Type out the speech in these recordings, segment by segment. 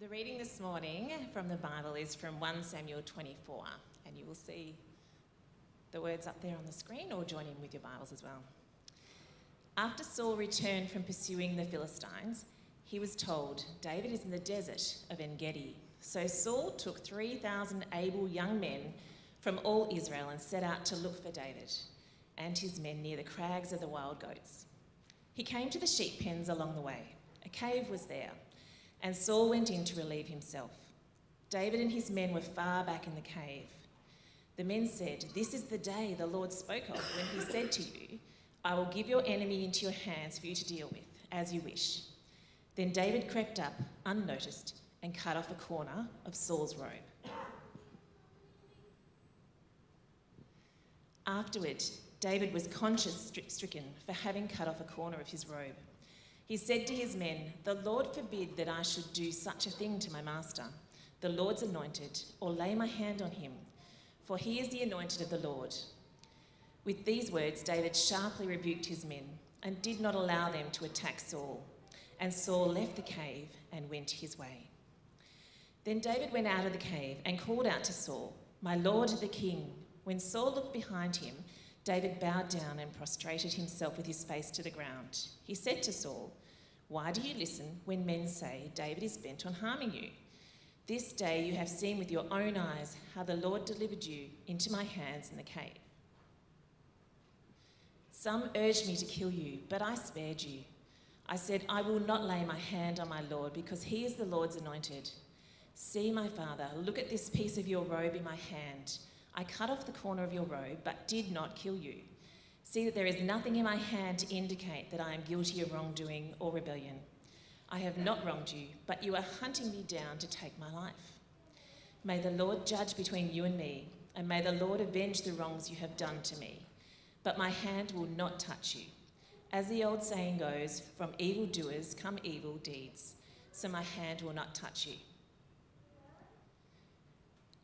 The reading this morning from the Bible is from 1 Samuel 24, and you will see the words up there on the screen or join in with your Bibles as well. After Saul returned from pursuing the Philistines, he was told, David is in the desert of En Gedi. So Saul took 3,000 able young men from all Israel and set out to look for David and his men near the crags of the wild goats. He came to the sheep pens along the way. A cave was there, and Saul went in to relieve himself. David and his men were far back in the cave. The men said, This is the day the Lord spoke of when he said to you, I will give your enemy into your hands for you to deal with, as you wish. Then David crept up, unnoticed, and cut off a corner of Saul's robe. Afterward, David was conscience stricken for having cut off a corner of his robe. He said to his men, The Lord forbid that I should do such a thing to my master, the Lord's anointed, or lay my hand on him, for he is the anointed of the Lord. With these words, David sharply rebuked his men and did not allow them to attack Saul. And Saul left the cave and went his way. Then David went out of the cave and called out to Saul, My lord the king. When Saul looked behind him, David bowed down and prostrated himself with his face to the ground. He said to Saul, Why do you listen when men say David is bent on harming you? This day you have seen with your own eyes how the Lord delivered you into my hands in the cave. Some urged me to kill you, but I spared you. I said, I will not lay my hand on my Lord, because he is the Lord's anointed. See, my father, look at this piece of your robe in my hand. I cut off the corner of your robe, but did not kill you. See that there is nothing in my hand to indicate that I am guilty of wrongdoing or rebellion. I have not wronged you, but you are hunting me down to take my life. May the Lord judge between you and me, and may the Lord avenge the wrongs you have done to me. But my hand will not touch you. As the old saying goes, from evil doers come evil deeds, so my hand will not touch you.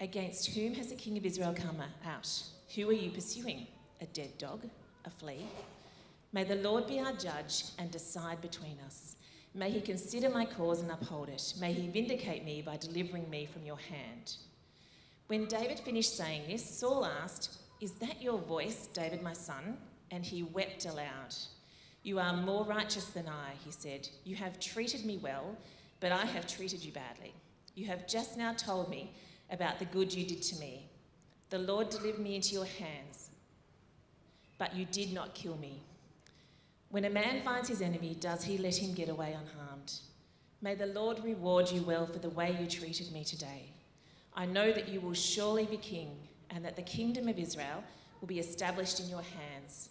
Against whom has the king of Israel come out? Who are you pursuing? A dead dog? A flea? May the Lord be our judge and decide between us. May he consider my cause and uphold it. May he vindicate me by delivering me from your hand. When David finished saying this, Saul asked, Is that your voice, David, my son? And he wept aloud. You are more righteous than I, he said. You have treated me well, but I have treated you badly. You have just now told me about the good you did to me. The Lord delivered me into your hands, but you did not kill me. When a man finds his enemy, does he let him get away unharmed? May the Lord reward you well for the way you treated me today. I know that you will surely be king, and that the kingdom of Israel will be established in your hands.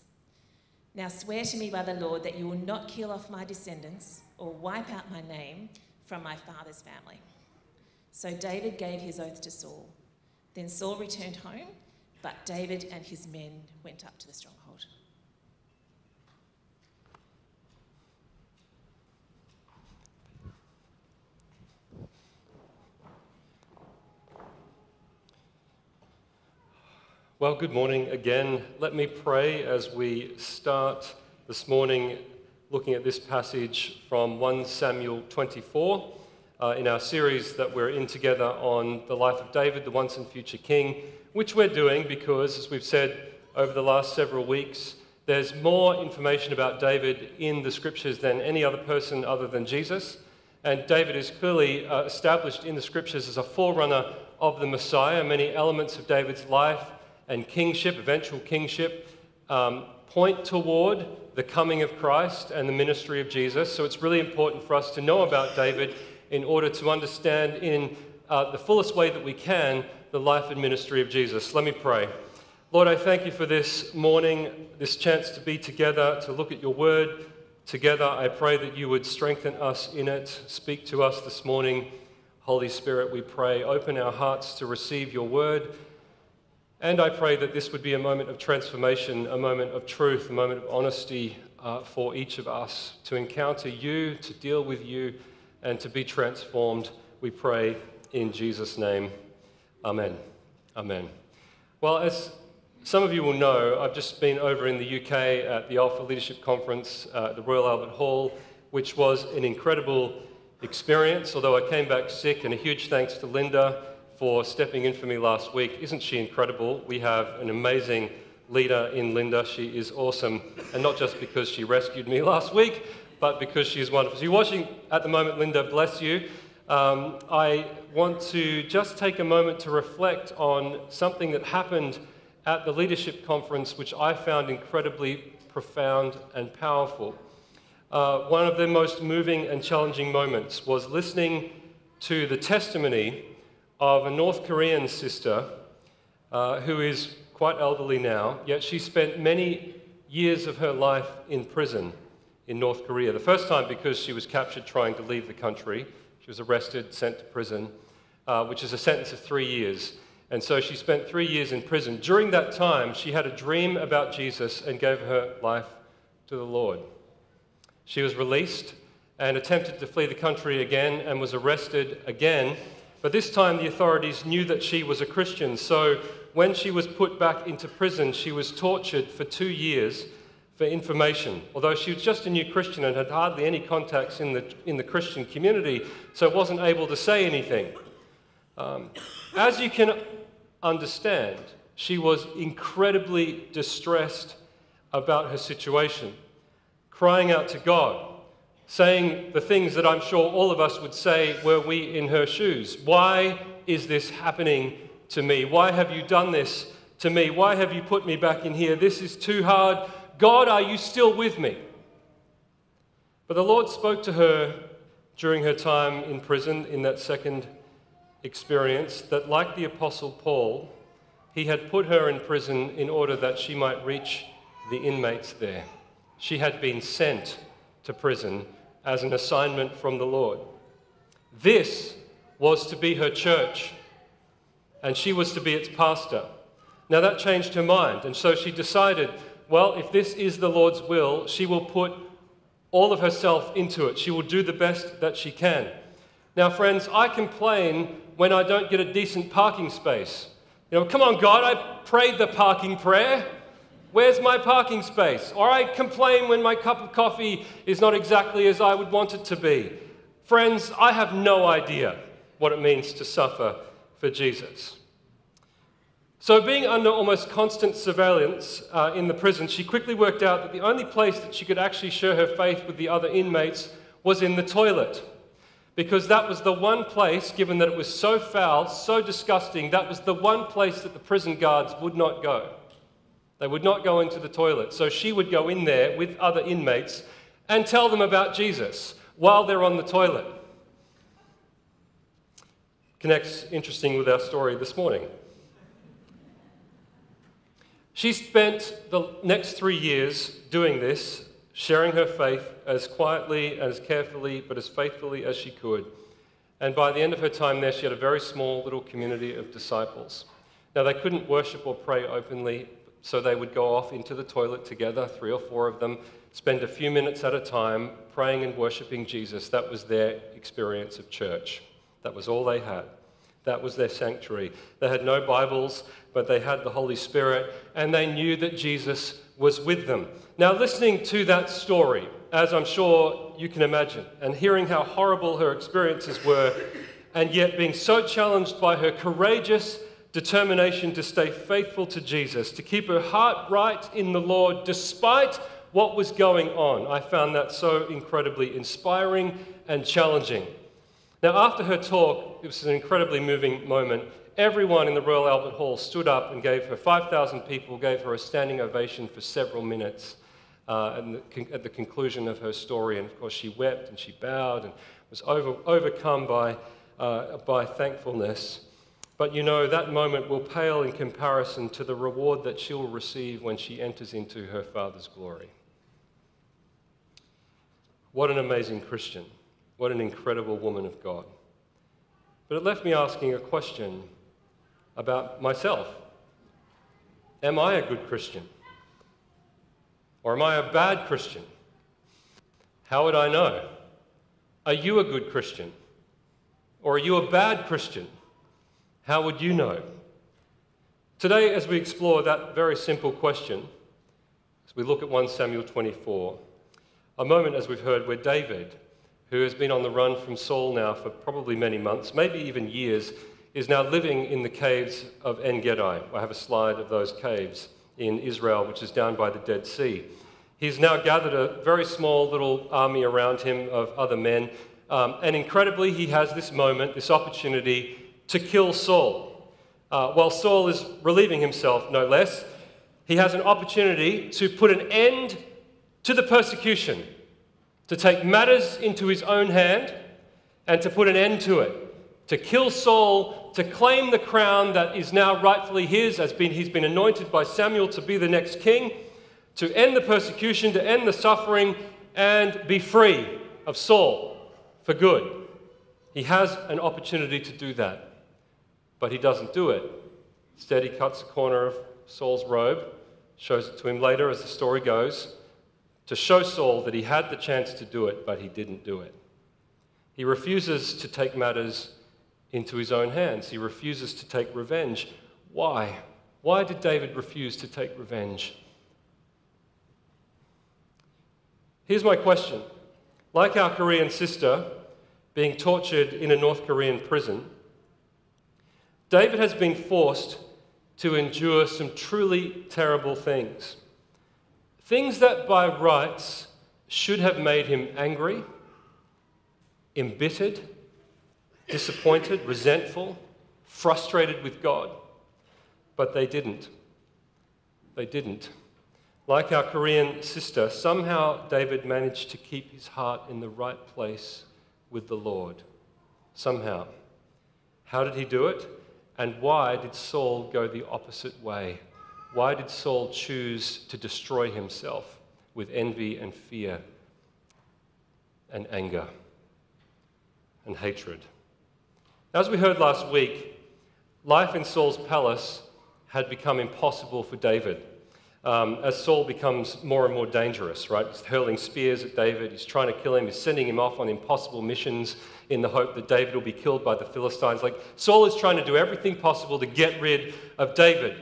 Now swear to me by the Lord that you will not kill off my descendants or wipe out my name from my father's family. So David gave his oath to Saul. Then Saul returned home, but David and his men went up to the stronghold. Well, good morning again. Let me pray as we start this morning looking at this passage from 1 Samuel 24 uh, in our series that we're in together on the life of David, the once and future king, which we're doing because, as we've said over the last several weeks, there's more information about David in the scriptures than any other person other than Jesus. And David is clearly uh, established in the scriptures as a forerunner of the Messiah. Many elements of David's life and kingship, eventual kingship, um, point toward the coming of Christ and the ministry of Jesus. So it's really important for us to know about David in order to understand in uh, the fullest way that we can the life and ministry of Jesus. Let me pray. Lord, I thank you for this morning, this chance to be together, to look at your word together. I pray that you would strengthen us in it. Speak to us this morning. Holy Spirit, we pray, open our hearts to receive your word. And I pray that this would be a moment of transformation, a moment of truth, a moment of honesty uh, for each of us to encounter you, to deal with you and to be transformed, we pray in Jesus' name. Amen. Amen. Well, as some of you will know, I've just been over in the UK at the Alpha Leadership Conference uh, at the Royal Albert Hall, which was an incredible experience, although I came back sick, and a huge thanks to Linda for stepping in for me last week. Isn't she incredible? We have an amazing leader in Linda. She is awesome, and not just because she rescued me last week, but because she's wonderful. So you're watching at the moment, Linda, bless you. Um, I want to just take a moment to reflect on something that happened at the leadership conference, which I found incredibly profound and powerful. Uh, one of the most moving and challenging moments was listening to the testimony of a North Korean sister uh, who is quite elderly now, yet she spent many years of her life in prison in North Korea. The first time because she was captured trying to leave the country. She was arrested, sent to prison, uh, which is a sentence of three years. And so she spent three years in prison. During that time, she had a dream about Jesus and gave her life to the Lord. She was released and attempted to flee the country again and was arrested again. But this time, the authorities knew that she was a Christian. So when she was put back into prison, she was tortured for two years for information. Although she was just a new Christian and had hardly any contacts in the, in the Christian community, so wasn't able to say anything. Um, as you can understand, she was incredibly distressed about her situation, crying out to God, saying the things that I'm sure all of us would say were we in her shoes. Why is this happening to me? Why have you done this to me? Why have you put me back in here? This is too hard. God, are you still with me? But the Lord spoke to her during her time in prison in that second experience that, like the Apostle Paul, he had put her in prison in order that she might reach the inmates there. She had been sent to prison as an assignment from the Lord. This was to be her church, and she was to be its pastor. Now that changed her mind, and so she decided well, if this is the Lord's will, she will put all of herself into it. She will do the best that she can. Now, friends, I complain when I don't get a decent parking space. You know, come on, God, I prayed the parking prayer. Where's my parking space? Or I complain when my cup of coffee is not exactly as I would want it to be. Friends, I have no idea what it means to suffer for Jesus. So, being under almost constant surveillance uh, in the prison, she quickly worked out that the only place that she could actually share her faith with the other inmates was in the toilet. Because that was the one place, given that it was so foul, so disgusting, that was the one place that the prison guards would not go. They would not go into the toilet. So she would go in there with other inmates and tell them about Jesus while they're on the toilet. Connects interesting with our story this morning. She spent the next three years doing this, sharing her faith as quietly, as carefully, but as faithfully as she could. And by the end of her time there, she had a very small little community of disciples. Now, they couldn't worship or pray openly, so they would go off into the toilet together, three or four of them, spend a few minutes at a time praying and worshiping Jesus. That was their experience of church. That was all they had. That was their sanctuary. They had no Bibles, but they had the Holy Spirit, and they knew that Jesus was with them. Now, listening to that story, as I'm sure you can imagine, and hearing how horrible her experiences were, and yet being so challenged by her courageous determination to stay faithful to Jesus, to keep her heart right in the Lord despite what was going on, I found that so incredibly inspiring and challenging. Now, after her talk, it was an incredibly moving moment. Everyone in the Royal Albert Hall stood up and gave her, 5,000 people gave her a standing ovation for several minutes uh, the, at the conclusion of her story. And of course, she wept and she bowed and was over, overcome by, uh, by thankfulness. But you know, that moment will pale in comparison to the reward that she will receive when she enters into her Father's glory. What an amazing Christian. What an incredible woman of God. But it left me asking a question about myself Am I a good Christian? Or am I a bad Christian? How would I know? Are you a good Christian? Or are you a bad Christian? How would you know? Today, as we explore that very simple question, as we look at 1 Samuel 24, a moment, as we've heard, where David who has been on the run from Saul now for probably many months, maybe even years, is now living in the caves of En Gedi. I have a slide of those caves in Israel, which is down by the Dead Sea. He's now gathered a very small little army around him of other men, um, and incredibly, he has this moment, this opportunity to kill Saul. Uh, while Saul is relieving himself, no less, he has an opportunity to put an end to the persecution, to take matters into his own hand and to put an end to it, to kill Saul, to claim the crown that is now rightfully his, as been, he's been anointed by Samuel to be the next king, to end the persecution, to end the suffering, and be free of Saul for good. He has an opportunity to do that, but he doesn't do it. Instead, he cuts a corner of Saul's robe, shows it to him later as the story goes, to show Saul that he had the chance to do it, but he didn't do it. He refuses to take matters into his own hands. He refuses to take revenge. Why? Why did David refuse to take revenge? Here's my question. Like our Korean sister being tortured in a North Korean prison, David has been forced to endure some truly terrible things. Things that by rights should have made him angry, embittered, disappointed, resentful, frustrated with God. But they didn't. They didn't. Like our Korean sister, somehow David managed to keep his heart in the right place with the Lord. Somehow. How did he do it? And why did Saul go the opposite way? Why did Saul choose to destroy himself with envy and fear and anger and hatred? As we heard last week, life in Saul's palace had become impossible for David. Um, as Saul becomes more and more dangerous, right? He's hurling spears at David, he's trying to kill him, he's sending him off on impossible missions in the hope that David will be killed by the Philistines. Like, Saul is trying to do everything possible to get rid of David.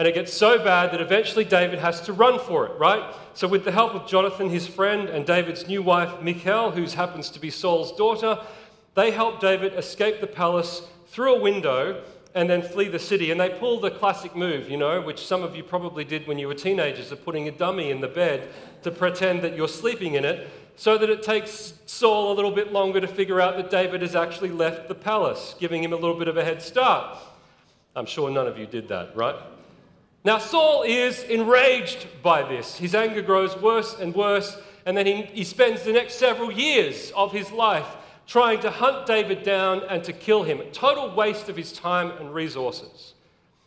And it gets so bad that eventually David has to run for it, right? So, with the help of Jonathan, his friend, and David's new wife, Michal, who happens to be Saul's daughter, they help David escape the palace through a window and then flee the city. And they pull the classic move, you know, which some of you probably did when you were teenagers, of putting a dummy in the bed to pretend that you're sleeping in it, so that it takes Saul a little bit longer to figure out that David has actually left the palace, giving him a little bit of a head start. I'm sure none of you did that, right? Now, Saul is enraged by this. His anger grows worse and worse, and then he, he spends the next several years of his life trying to hunt David down and to kill him. Total waste of his time and resources.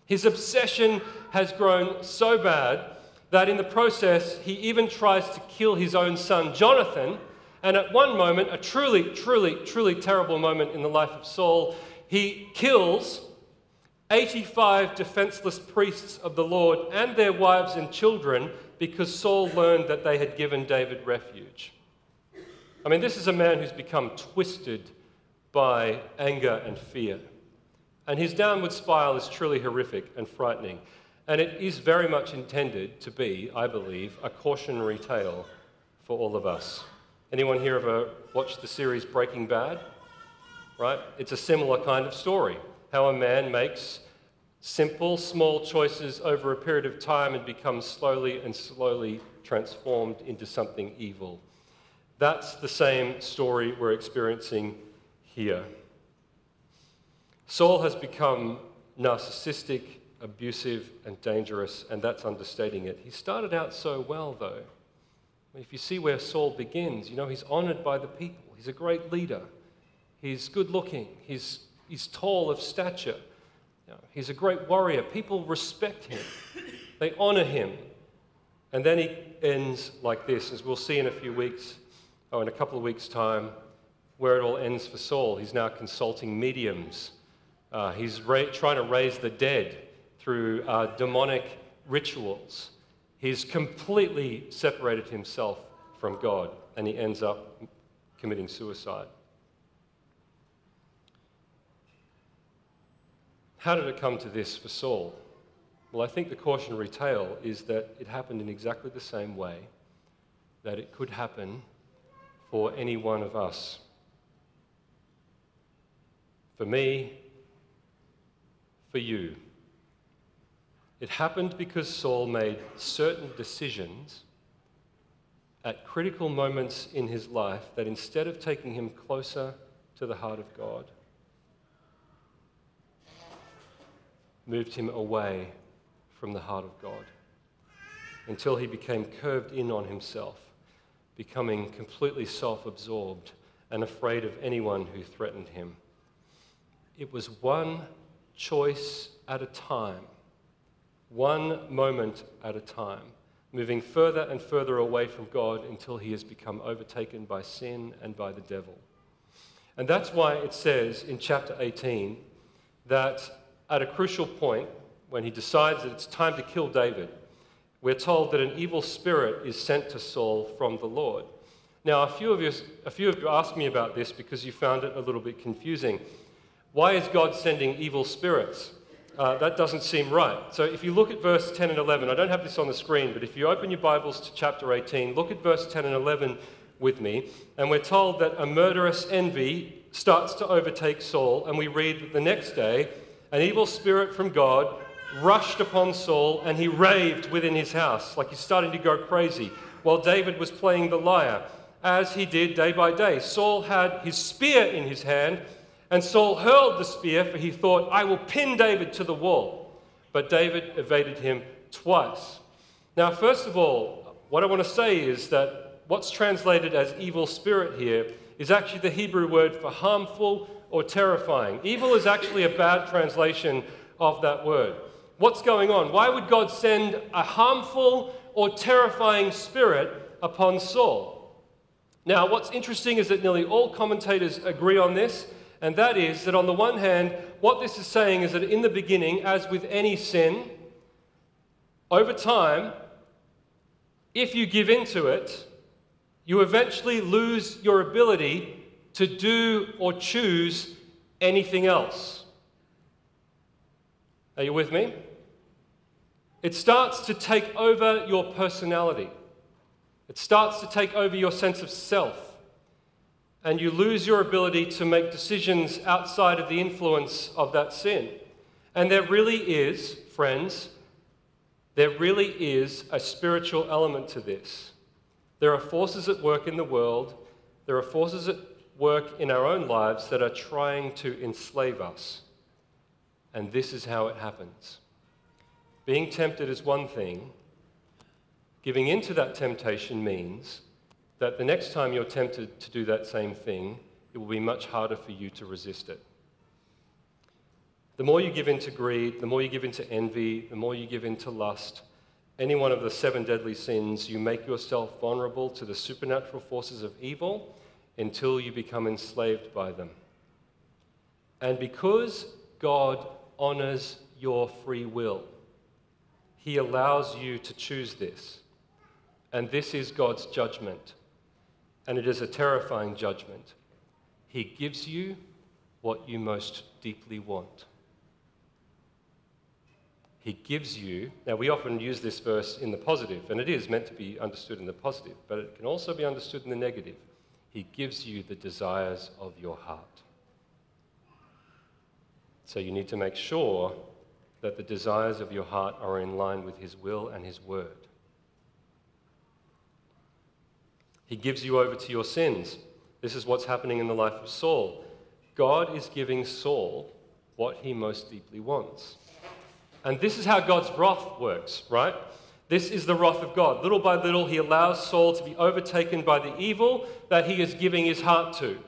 His obsession has grown so bad that in the process, he even tries to kill his own son, Jonathan. And at one moment, a truly, truly, truly terrible moment in the life of Saul, he kills 85 defenseless priests of the Lord and their wives and children because Saul learned that they had given David refuge. I mean, this is a man who's become twisted by anger and fear. And his downward spiral is truly horrific and frightening. And it is very much intended to be, I believe, a cautionary tale for all of us. Anyone here ever watched the series Breaking Bad? Right? It's a similar kind of story how a man makes simple, small choices over a period of time and becomes slowly and slowly transformed into something evil. That's the same story we're experiencing here. Saul has become narcissistic, abusive, and dangerous, and that's understating it. He started out so well, though. If you see where Saul begins, you know, he's honored by the people. He's a great leader. He's good looking. He's He's tall of stature. You know, he's a great warrior. People respect him, they honor him. And then he ends like this, as we'll see in a few weeks, or in a couple of weeks' time, where it all ends for Saul. He's now consulting mediums. Uh, he's ra- trying to raise the dead through uh, demonic rituals. He's completely separated himself from God, and he ends up committing suicide. How did it come to this for Saul? Well, I think the cautionary tale is that it happened in exactly the same way that it could happen for any one of us. for me, for you. It happened because Saul made certain decisions at critical moments in his life that instead of taking him closer to the heart of God, moved him away from the heart of God until he became curved in on himself, becoming completely self absorbed and afraid of anyone who threatened him. It was one choice at a time, one moment at a time, moving further and further away from God until he has become overtaken by sin and by the devil. And that's why it says in chapter 18 that at a crucial point, when he decides that it's time to kill David, we're told that an evil spirit is sent to Saul from the Lord. Now, a few of you, a few of you asked me about this because you found it a little bit confusing. Why is God sending evil spirits? Uh, that doesn't seem right. So, if you look at verse 10 and 11, I don't have this on the screen, but if you open your Bibles to chapter 18, look at verse 10 and 11 with me. And we're told that a murderous envy starts to overtake Saul, and we read that the next day, an evil spirit from God rushed upon Saul and he raved within his house, like he's starting to go crazy, while David was playing the lyre, as he did day by day. Saul had his spear in his hand, and Saul hurled the spear, for he thought, I will pin David to the wall. But David evaded him twice. Now, first of all, what I want to say is that what's translated as evil spirit here is actually the Hebrew word for harmful or terrifying. Evil is actually a bad translation of that word. What's going on? Why would God send a harmful or terrifying spirit upon Saul? Now, what's interesting is that nearly all commentators agree on this, and that is that on the one hand, what this is saying is that in the beginning, as with any sin, over time, if you give in to it, you eventually lose your ability to do or choose anything else. Are you with me? It starts to take over your personality. It starts to take over your sense of self. And you lose your ability to make decisions outside of the influence of that sin. And there really is, friends, there really is a spiritual element to this. There are forces at work in the world, there are forces at work in our own lives that are trying to enslave us. And this is how it happens. Being tempted is one thing, giving into that temptation means that the next time you're tempted to do that same thing, it will be much harder for you to resist it. The more you give in to greed, the more you give in to envy, the more you give in to lust, any one of the seven deadly sins, you make yourself vulnerable to the supernatural forces of evil until you become enslaved by them. And because God honors your free will, He allows you to choose this. And this is God's judgment. And it is a terrifying judgment. He gives you what you most deeply want. He gives you, now we often use this verse in the positive, and it is meant to be understood in the positive, but it can also be understood in the negative. He gives you the desires of your heart. So you need to make sure that the desires of your heart are in line with His will and His word. He gives you over to your sins. This is what's happening in the life of Saul. God is giving Saul what he most deeply wants. And this is how God's wrath works, right? This is the wrath of God. Little by little, he allows Saul to be overtaken by the evil that he is giving his heart to.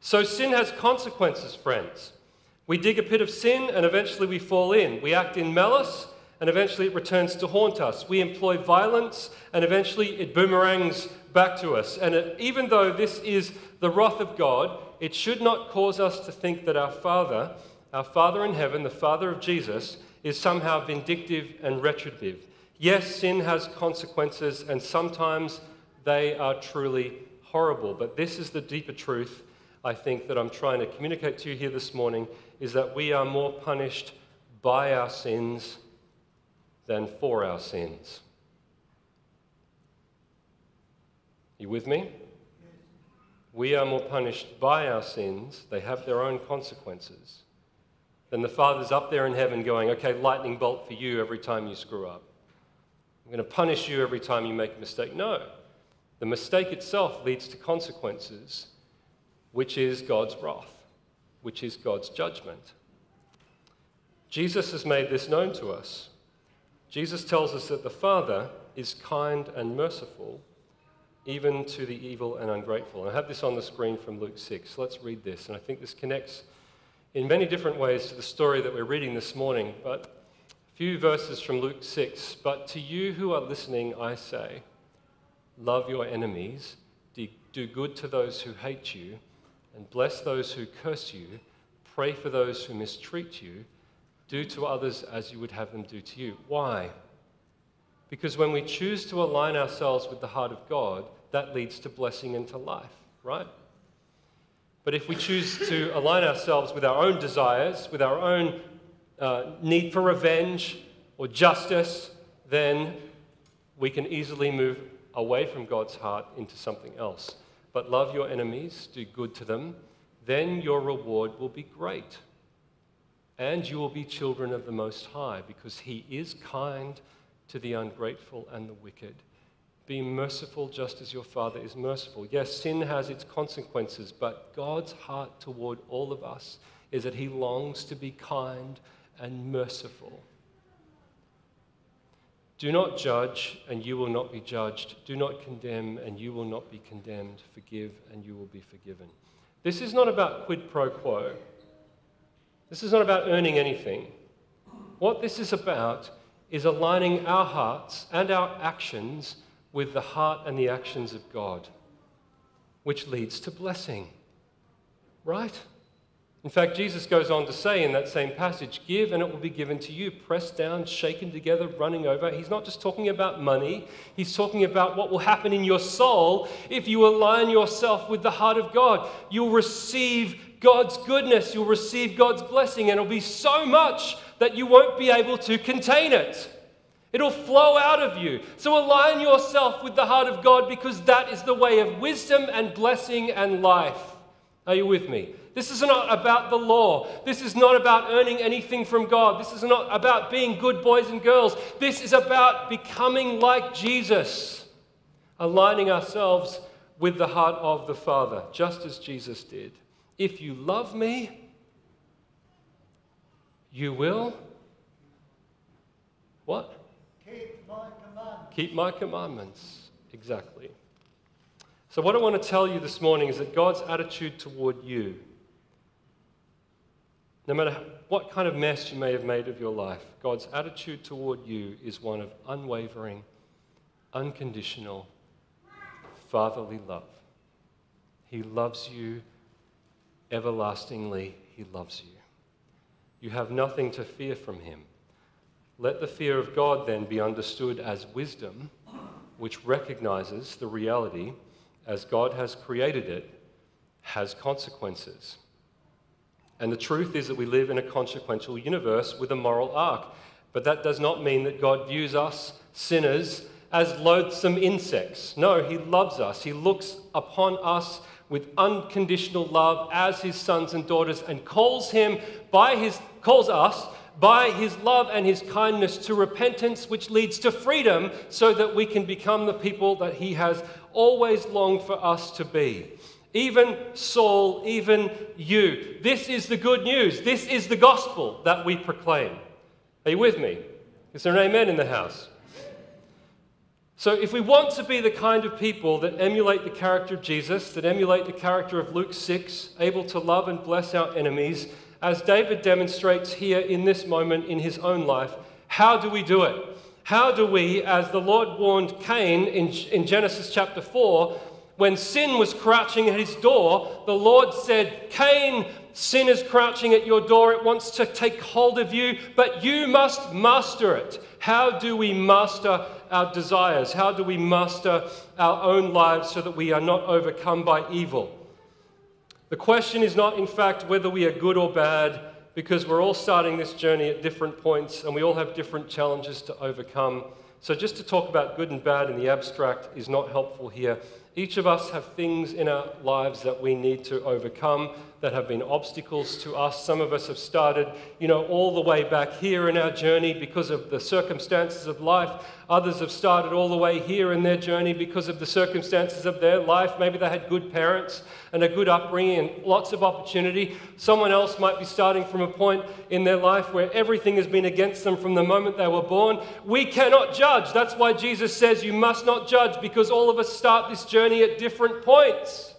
So sin has consequences, friends. We dig a pit of sin and eventually we fall in. We act in malice and eventually it returns to haunt us. We employ violence and eventually it boomerangs back to us. And it, even though this is the wrath of God, it should not cause us to think that our Father, our Father in heaven, the Father of Jesus, is somehow vindictive and retributive. Yes, sin has consequences, and sometimes they are truly horrible. But this is the deeper truth, I think, that I'm trying to communicate to you here this morning is that we are more punished by our sins than for our sins. You with me? we are more punished by our sins, they have their own consequences, then the Father's up there in heaven going, okay, lightning bolt for you every time you screw up. I'm going to punish you every time you make a mistake. No. The mistake itself leads to consequences, which is God's wrath, which is God's judgment. Jesus has made this known to us. Jesus tells us that the Father is kind and merciful, even to the evil and ungrateful. And I have this on the screen from Luke 6. Let's read this. And I think this connects in many different ways to the story that we're reading this morning. But few verses from Luke 6. But to you who are listening, I say, love your enemies, do good to those who hate you, and bless those who curse you, pray for those who mistreat you do to others as you would have them do to you. Why? Because when we choose to align ourselves with the heart of God, that leads to blessing and to life, right? But if we choose to align ourselves with our own desires, with our own uh, need for revenge or justice, then we can easily move away from God's heart into something else. But love your enemies, do good to them, then your reward will be great and you will be children of the Most High, because He is kind to the ungrateful and the wicked. Be merciful just as your Father is merciful. Yes, sin has its consequences, but God's heart toward all of us is that He longs to be kind and merciful. Do not judge, and you will not be judged. Do not condemn, and you will not be condemned. Forgive, and you will be forgiven. This is not about quid pro quo. This is not about earning anything. What this is about is aligning our hearts and our actions with the heart and the actions of God, which leads to blessing. Right? In fact, Jesus goes on to say in that same passage, Give and it will be given to you, pressed down, shaken together, running over. He's not just talking about money, he's talking about what will happen in your soul if you align yourself with the heart of God. You'll receive God's goodness, you'll receive God's blessing, and it'll be so much that you won't be able to contain it. It'll flow out of you. So align yourself with the heart of God because that is the way of wisdom and blessing and life. Are you with me? This is not about the law. This is not about earning anything from God. This is not about being good boys and girls. This is about becoming like Jesus, aligning ourselves with the heart of the Father, just as Jesus did. If you love me, you will what? Keep my commandments. Keep my commandments. Exactly. So, what I want to tell you this morning is that God's attitude toward you, no matter what kind of mess you may have made of your life, God's attitude toward you is one of unwavering, unconditional, fatherly love. He loves you everlastingly he loves you. You have nothing to fear from him. Let the fear of God then be understood as wisdom, which recognizes the reality as God has created it, has consequences. And the truth is that we live in a consequential universe with a moral arc. But that does not mean that God views us, sinners, as loathsome insects. No, He loves us. He looks upon us with unconditional love as his sons and daughters and calls him by his calls us by his love and his kindness to repentance which leads to freedom so that we can become the people that he has always longed for us to be even Saul, even you. This is the good news. This is the gospel that we proclaim. Are you with me? Is there an amen in the house? So, if we want to be the kind of people that emulate the character of Jesus, that emulate the character of Luke 6, able to love and bless our enemies, as David demonstrates here in this moment in his own life, how do we do it? How do we, as the Lord warned Cain in, in Genesis chapter 4, when sin was crouching at his door, the Lord said, Cain, sin is crouching at your door. It wants to take hold of you, but you must master it. How do we master our desires? How do we master our own lives so that we are not overcome by evil? The question is not, in fact, whether we are good or bad, because we're all starting this journey at different points and we all have different challenges to overcome. So, just to talk about good and bad in the abstract is not helpful here. Each of us have things in our lives that we need to overcome that have been obstacles to us. Some of us have started, you know, all the way back here in our journey because of the circumstances of life. Others have started all the way here in their journey because of the circumstances of their life. Maybe they had good parents and a good upbringing and lots of opportunity. Someone else might be starting from a point in their life where everything has been against them from the moment they were born. We cannot judge. That's why Jesus says you must not judge because all of us start this journey at different points.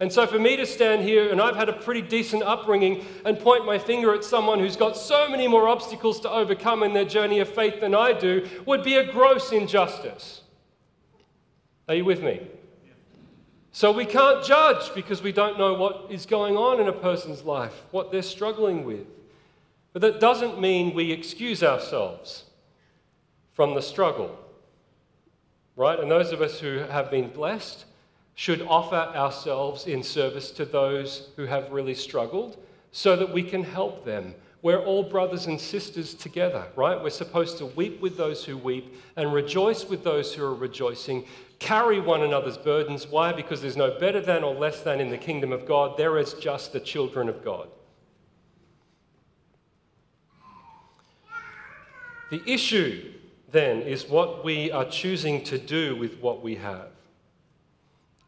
And so, for me to stand here, and I've had a pretty decent upbringing, and point my finger at someone who's got so many more obstacles to overcome in their journey of faith than I do, would be a gross injustice. Are you with me? So, we can't judge because we don't know what is going on in a person's life, what they're struggling with. But that doesn't mean we excuse ourselves from the struggle, right? And those of us who have been blessed, should offer ourselves in service to those who have really struggled so that we can help them. We're all brothers and sisters together, right? We're supposed to weep with those who weep and rejoice with those who are rejoicing. Carry one another's burdens. Why? Because there's no better than or less than in the kingdom of God. There is just the children of God. The issue then is what we are choosing to do with what we have.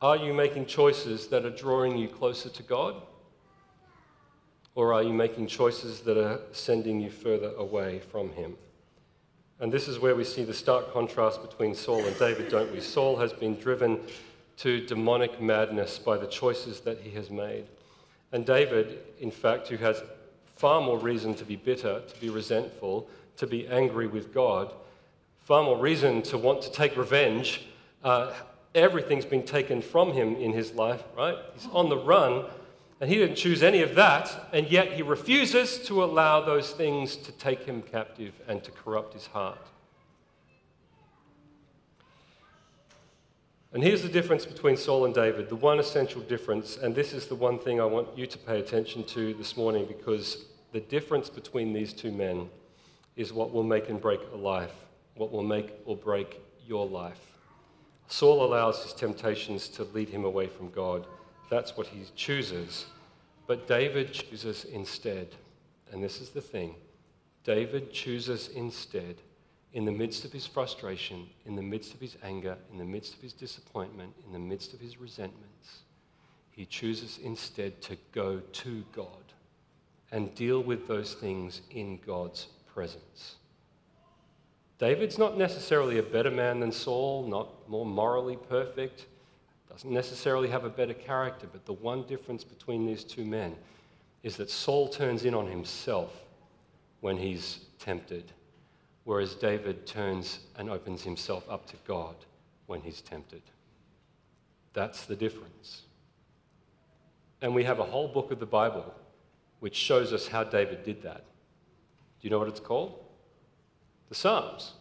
Are you making choices that are drawing you closer to God? Or are you making choices that are sending you further away from Him? And this is where we see the stark contrast between Saul and David, don't we? Saul has been driven to demonic madness by the choices that he has made. And David, in fact, who has far more reason to be bitter, to be resentful, to be angry with God, far more reason to want to take revenge, uh, everything's been taken from him in his life, right? He's on the run, and he didn't choose any of that, and yet he refuses to allow those things to take him captive and to corrupt his heart. And here's the difference between Saul and David, the one essential difference, and this is the one thing I want you to pay attention to this morning because the difference between these two men is what will make and break a life, what will make or break your life. Saul allows his temptations to lead him away from God. That's what he chooses. But David chooses instead. And this is the thing David chooses instead, in the midst of his frustration, in the midst of his anger, in the midst of his disappointment, in the midst of his resentments, he chooses instead to go to God and deal with those things in God's presence. David's not necessarily a better man than Saul, not more morally perfect, doesn't necessarily have a better character, but the one difference between these two men is that Saul turns in on himself when he's tempted, whereas David turns and opens himself up to God when he's tempted. That's the difference. And we have a whole book of the Bible which shows us how David did that. Do you know what it's called? The Psalms.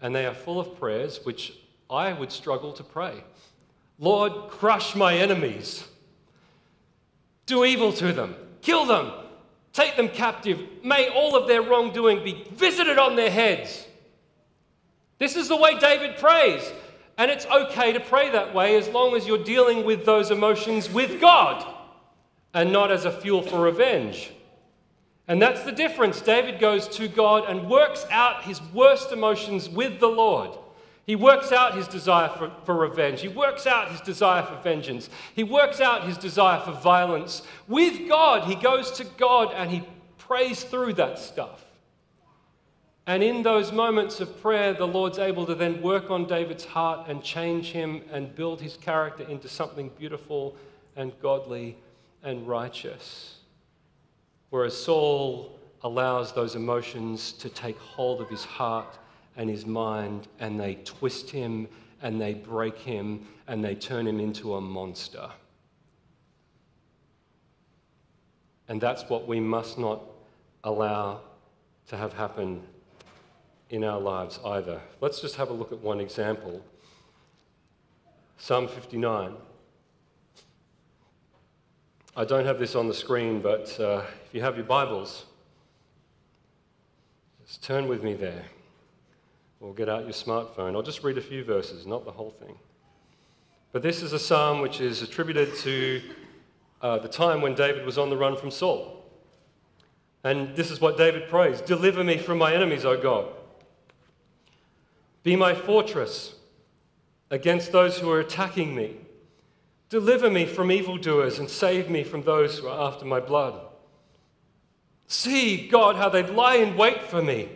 And they are full of prayers which I would struggle to pray. Lord, crush my enemies. Do evil to them. Kill them. Take them captive. May all of their wrongdoing be visited on their heads. This is the way David prays. And it's okay to pray that way as long as you're dealing with those emotions with God and not as a fuel for revenge. And that's the difference. David goes to God and works out his worst emotions with the Lord. He works out his desire for, for, revenge. He works out his desire for vengeance. He works out his desire for violence. With God, he goes to God and he prays through that stuff. And in those moments of prayer, the Lord's able to then work on David's heart and change him and build his character into something beautiful and godly and righteous. Whereas Saul allows those emotions to take hold of his heart and his mind, and they twist him and they break him and they turn him into a monster. And that's what we must not allow to have happen in our lives either. Let's just have a look at one example Psalm 59. I don't have this on the screen, but uh, if you have your Bibles, just turn with me there. Or get out your smartphone. I'll just read a few verses, not the whole thing. But this is a psalm which is attributed to uh, the time when David was on the run from Saul. And this is what David prays Deliver me from my enemies, O God. Be my fortress against those who are attacking me. Deliver me from evildoers and save me from those who are after my blood. See, God, how they lie in wait for me.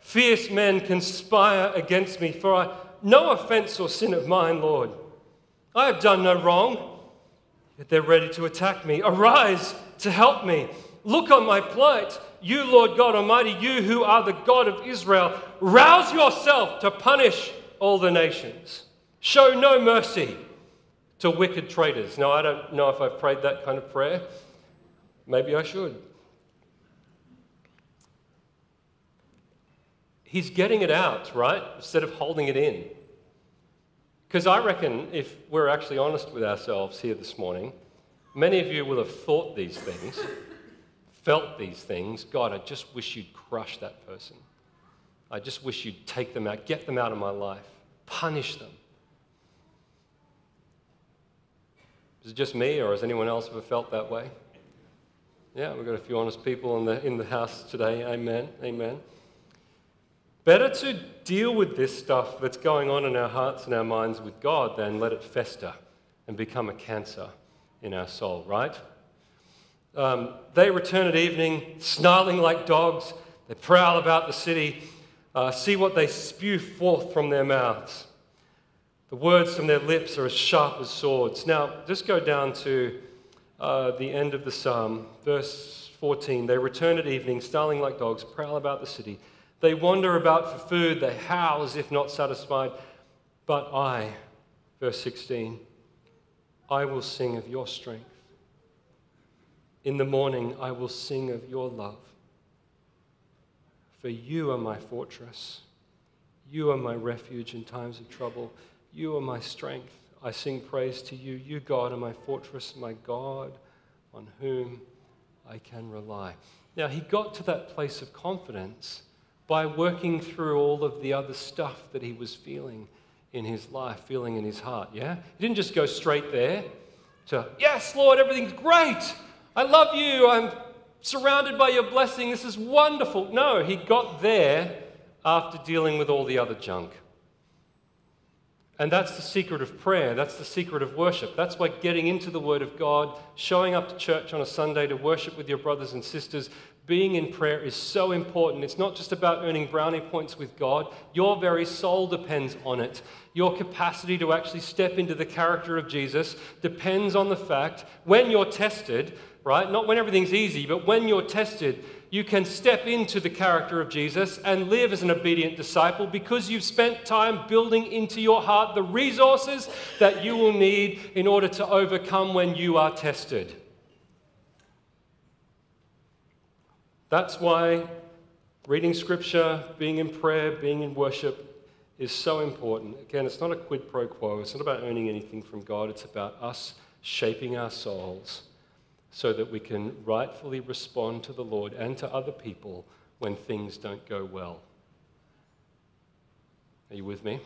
Fierce men conspire against me, for I, no offense or sin of mine, Lord. I have done no wrong, yet they're ready to attack me. Arise to help me. Look on my plight. You, Lord God Almighty, you who are the God of Israel, rouse yourself to punish all the nations. Show no mercy to wicked traitors. Now, I don't know if I've prayed that kind of prayer. Maybe I should. He's getting it out, right? Instead of holding it in. Because I reckon if we're actually honest with ourselves here this morning, many of you will have thought these things, felt these things. God, I just wish you'd crush that person. I just wish you'd take them out, get them out of my life, punish them. Is it just me, or has anyone else ever felt that way? Yeah, we've got a few honest people in the, in the house today. Amen. Amen. Better to deal with this stuff that's going on in our hearts and our minds with God than let it fester and become a cancer in our soul, right? Um, they return at evening, snarling like dogs. They prowl about the city, uh, see what they spew forth from their mouths. The words from their lips are as sharp as swords. Now, just go down to uh, the end of the psalm, verse 14. They return at evening, snarling like dogs, prowl about the city. They wander about for food, they howl as if not satisfied. But I, verse 16, I will sing of your strength. In the morning, I will sing of your love. For you are my fortress. You are my refuge in times of trouble. You are my strength. I sing praise to you. You, God, are my fortress, my God, on whom I can rely. Now, he got to that place of confidence by working through all of the other stuff that he was feeling in his life, feeling in his heart. Yeah? He didn't just go straight there to, Yes, Lord, everything's great. I love you. I'm surrounded by your blessing. This is wonderful. No, he got there after dealing with all the other junk. And that's the secret of prayer. That's the secret of worship. That's why getting into the Word of God, showing up to church on a Sunday to worship with your brothers and sisters, being in prayer is so important. It's not just about earning brownie points with God, your very soul depends on it. Your capacity to actually step into the character of Jesus depends on the fact when you're tested, right? Not when everything's easy, but when you're tested, you can step into the character of Jesus and live as an obedient disciple because you've spent time building into your heart the resources that you will need in order to overcome when you are tested. That's why reading scripture, being in prayer, being in worship is so important. Again, it's not a quid pro quo, it's not about earning anything from God, it's about us shaping our souls so that we can rightfully respond to the Lord and to other people when things don't go well. Are you with me?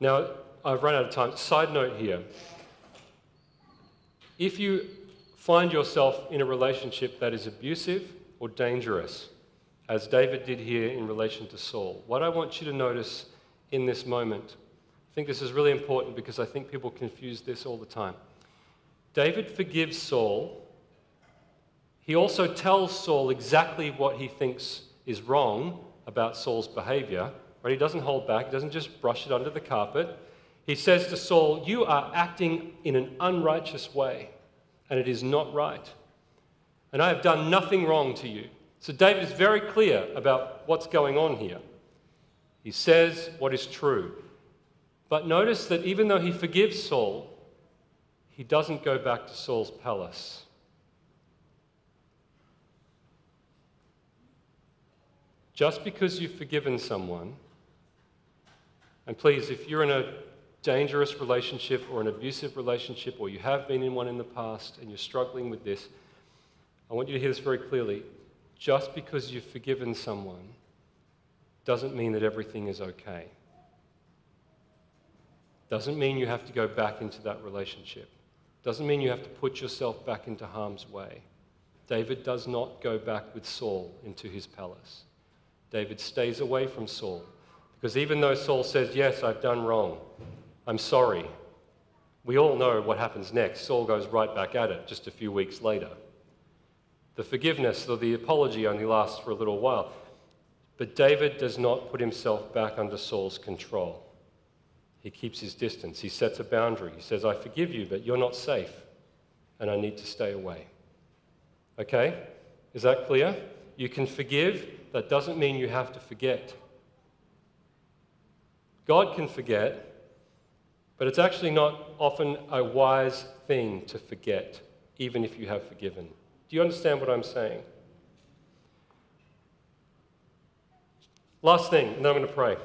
Now, I've run out of time. Side note here. If you find yourself in a relationship that is abusive or dangerous, as David did here in relation to Saul, what I want you to notice in this moment, I think this is really important because I think people confuse this all the time. David forgives Saul. He also tells Saul exactly what he thinks is wrong about Saul's behavior. Right? He doesn't hold back, he doesn't just brush it under the carpet. He says to Saul, You are acting in an unrighteous way and it is not right. And I have done nothing wrong to you. So David is very clear about what's going on here. He says what is true. But notice that even though he forgives Saul, he doesn't go back to Saul's palace. Just because you've forgiven someone, and please, if you're in a dangerous relationship or an abusive relationship, or you have been in one in the past and you're struggling with this, I want you to hear this very clearly. Just because you've forgiven someone doesn't mean that everything is okay. Doesn't mean you have to go back into that relationship. Doesn't mean you have to put yourself back into harm's way. David does not go back with Saul into his palace. David stays away from Saul because even though Saul says, Yes, I've done wrong, I'm sorry, we all know what happens next. Saul goes right back at it just a few weeks later. The forgiveness or the apology only lasts for a little while. But David does not put himself back under Saul's control. He keeps his distance. He sets a boundary. He says, I forgive you, but you're not safe, and I need to stay away. Okay? Is that clear? You can forgive, that doesn't mean you have to forget. God can forget, but it's actually not often a wise thing to forget, even if you have forgiven. Do you understand what I'm saying? Last thing, and then I'm going to pray.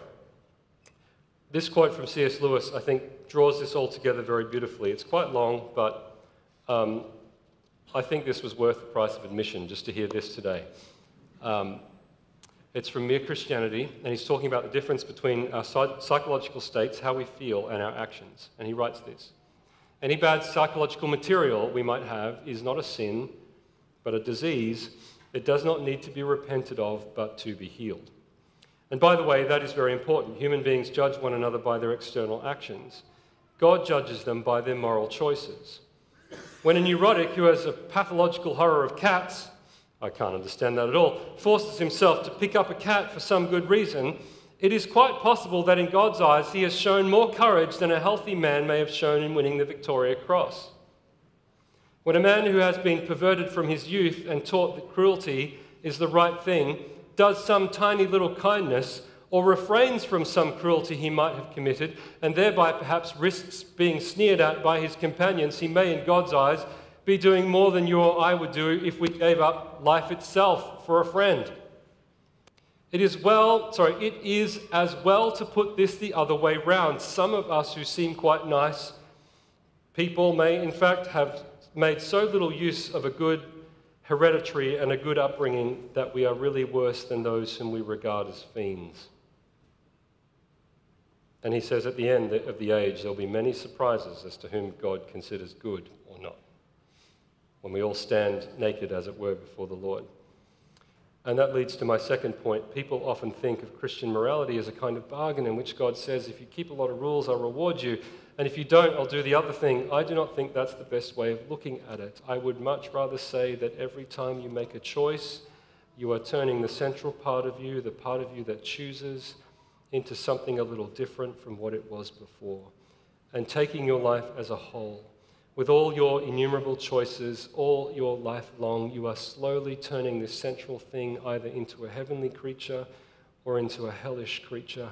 This quote from C.S. Lewis, I think, draws this all together very beautifully. It's quite long, but um, I think this was worth the price of admission just to hear this today. Um, it's from Mere Christianity, and he's talking about the difference between our psychological states, how we feel, and our actions. And he writes this Any bad psychological material we might have is not a sin, but a disease. It does not need to be repented of, but to be healed. And by the way, that is very important. Human beings judge one another by their external actions. God judges them by their moral choices. When a neurotic who has a pathological horror of cats, I can't understand that at all, forces himself to pick up a cat for some good reason, it is quite possible that in God's eyes he has shown more courage than a healthy man may have shown in winning the Victoria Cross. When a man who has been perverted from his youth and taught that cruelty is the right thing does some tiny little kindness or refrains from some cruelty he might have committed, and thereby perhaps risks being sneered at by his companions, he may, in God's eyes, be doing more than you or I would do if we gave up life itself for a friend. It is well, sorry, it is as well to put this the other way round. Some of us who seem quite nice people may, in fact, have made so little use of a good hereditary and a good upbringing that we are really worse than those whom we regard as fiends. And he says at the end of the age, there'll be many surprises as to whom God considers good when we all stand naked, as it were, before the Lord. And that leads to my second point. People often think of Christian morality as a kind of bargain in which God says, if you keep a lot of rules, I'll reward you. And if you don't, I'll do the other thing. I do not think that's the best way of looking at it. I would much rather say that every time you make a choice, you are turning the central part of you, the part of you that chooses, into something a little different from what it was before. And taking your life as a whole, with all your innumerable choices, all your life long, you are slowly turning this central thing either into a heavenly creature or into a hellish creature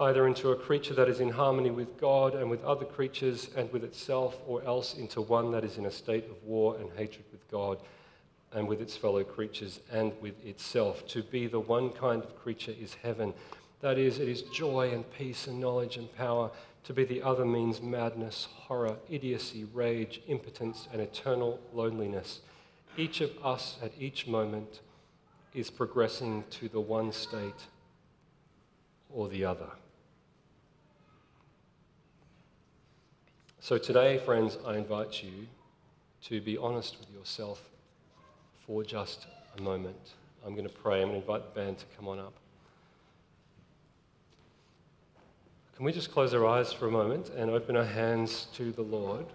either into a creature that is in harmony with God and with other creatures and with itself, or else into one that is in a state of war and hatred with God and with its fellow creatures and with itself. To be the one kind of creature is heaven. That is, it is joy and peace and knowledge and power. To be the other means madness, horror, idiocy, rage, impotence, and eternal loneliness. Each of us at each moment is progressing to the one state or the other. So today, friends, I invite you to be honest with yourself for just a moment. I'm going to pray. I'm going to invite the band to come on up. Can we just close our eyes for a moment and open our hands to the Lord?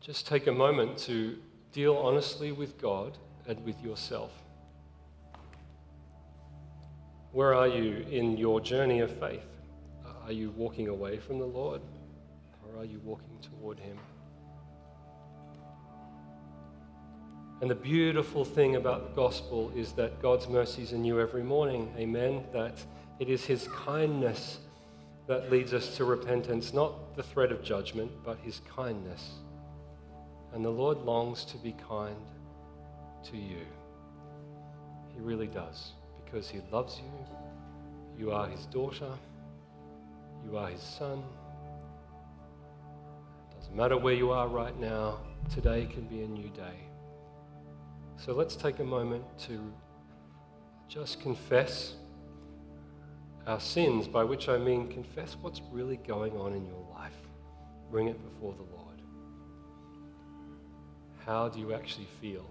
Just take a moment to deal honestly with God and with yourself. Where are you in your journey of faith? Are you walking away from the Lord or are you walking toward Him? And the beautiful thing about the gospel is that God's mercies are new every morning. Amen. That it is His kindness that leads us to repentance, not the threat of judgment, but His kindness. And the Lord longs to be kind to you. He really does because He loves you. You are His daughter. You are His son. Doesn't matter where you are right now, today can be a new day. So let's take a moment to just confess our sins, by which I mean confess what's really going on in your life. Bring it before the Lord. How do you actually feel?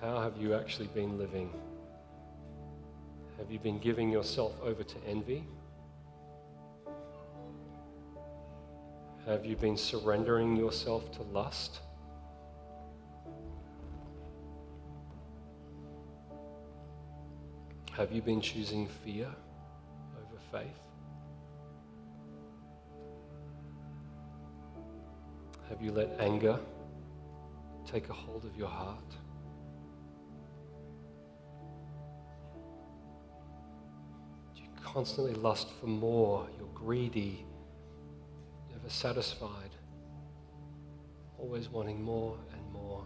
How have you actually been living? Have you been giving yourself over to envy? Have you been surrendering yourself to lust? Have you been choosing fear over faith? Have you let anger take a hold of your heart? Do you constantly lust for more? You're greedy, never satisfied, always wanting more and more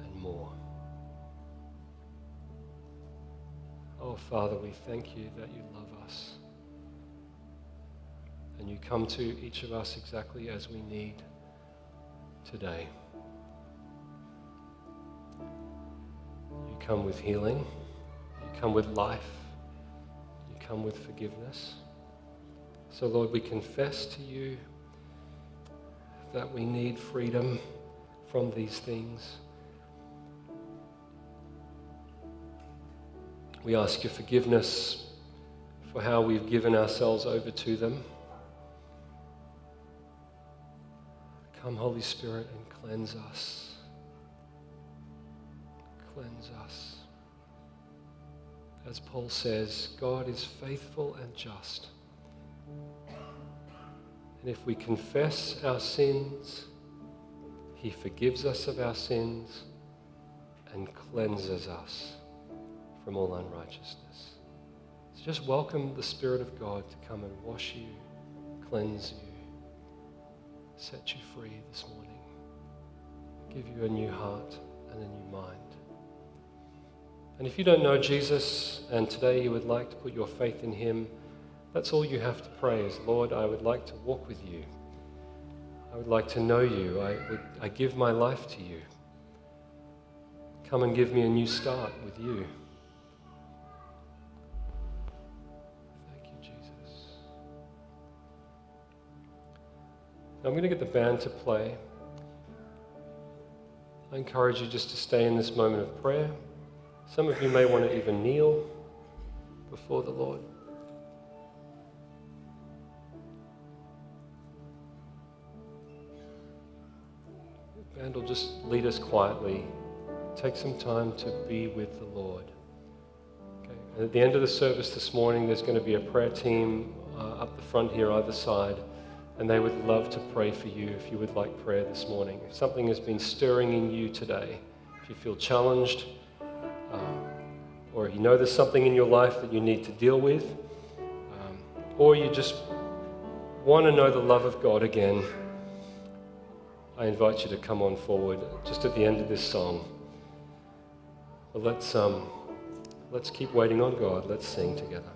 and more. Oh, Father, we thank you that you love us. And you come to each of us exactly as we need today. You come with healing, you come with life, you come with forgiveness. So, Lord, we confess to you that we need freedom from these things. We ask your forgiveness for how we've given ourselves over to them. Come, Holy Spirit, and cleanse us. Cleanse us. As Paul says, God is faithful and just. And if we confess our sins, He forgives us of our sins and cleanses us from all unrighteousness. So just welcome the Spirit of God to come and wash you, cleanse you, set you free this morning, give you a new heart and a new mind. And if you don't know Jesus and today you would like to put your faith in Him, that's all you have to pray is, Lord, I would like to walk with you. I would like to know you. I, would, I give my life to you. Come and give me a new start with you. I'm going to get the band to play. I encourage you just to stay in this moment of prayer. Some of you may want to even kneel before the Lord. The band will just lead us quietly. Take some time to be with the Lord. Okay. And at the end of the service this morning, there's going to be a prayer team uh, up the front here, either side and they would love to pray for you if you would like prayer this morning. If something has been stirring in you today, if you feel challenged, um, or you know there's something in your life that you need to deal with, um, or you just want to know the love of God again, I invite you to come on forward just at the end of this song. But let's, um, let's keep waiting on God. Let's sing together.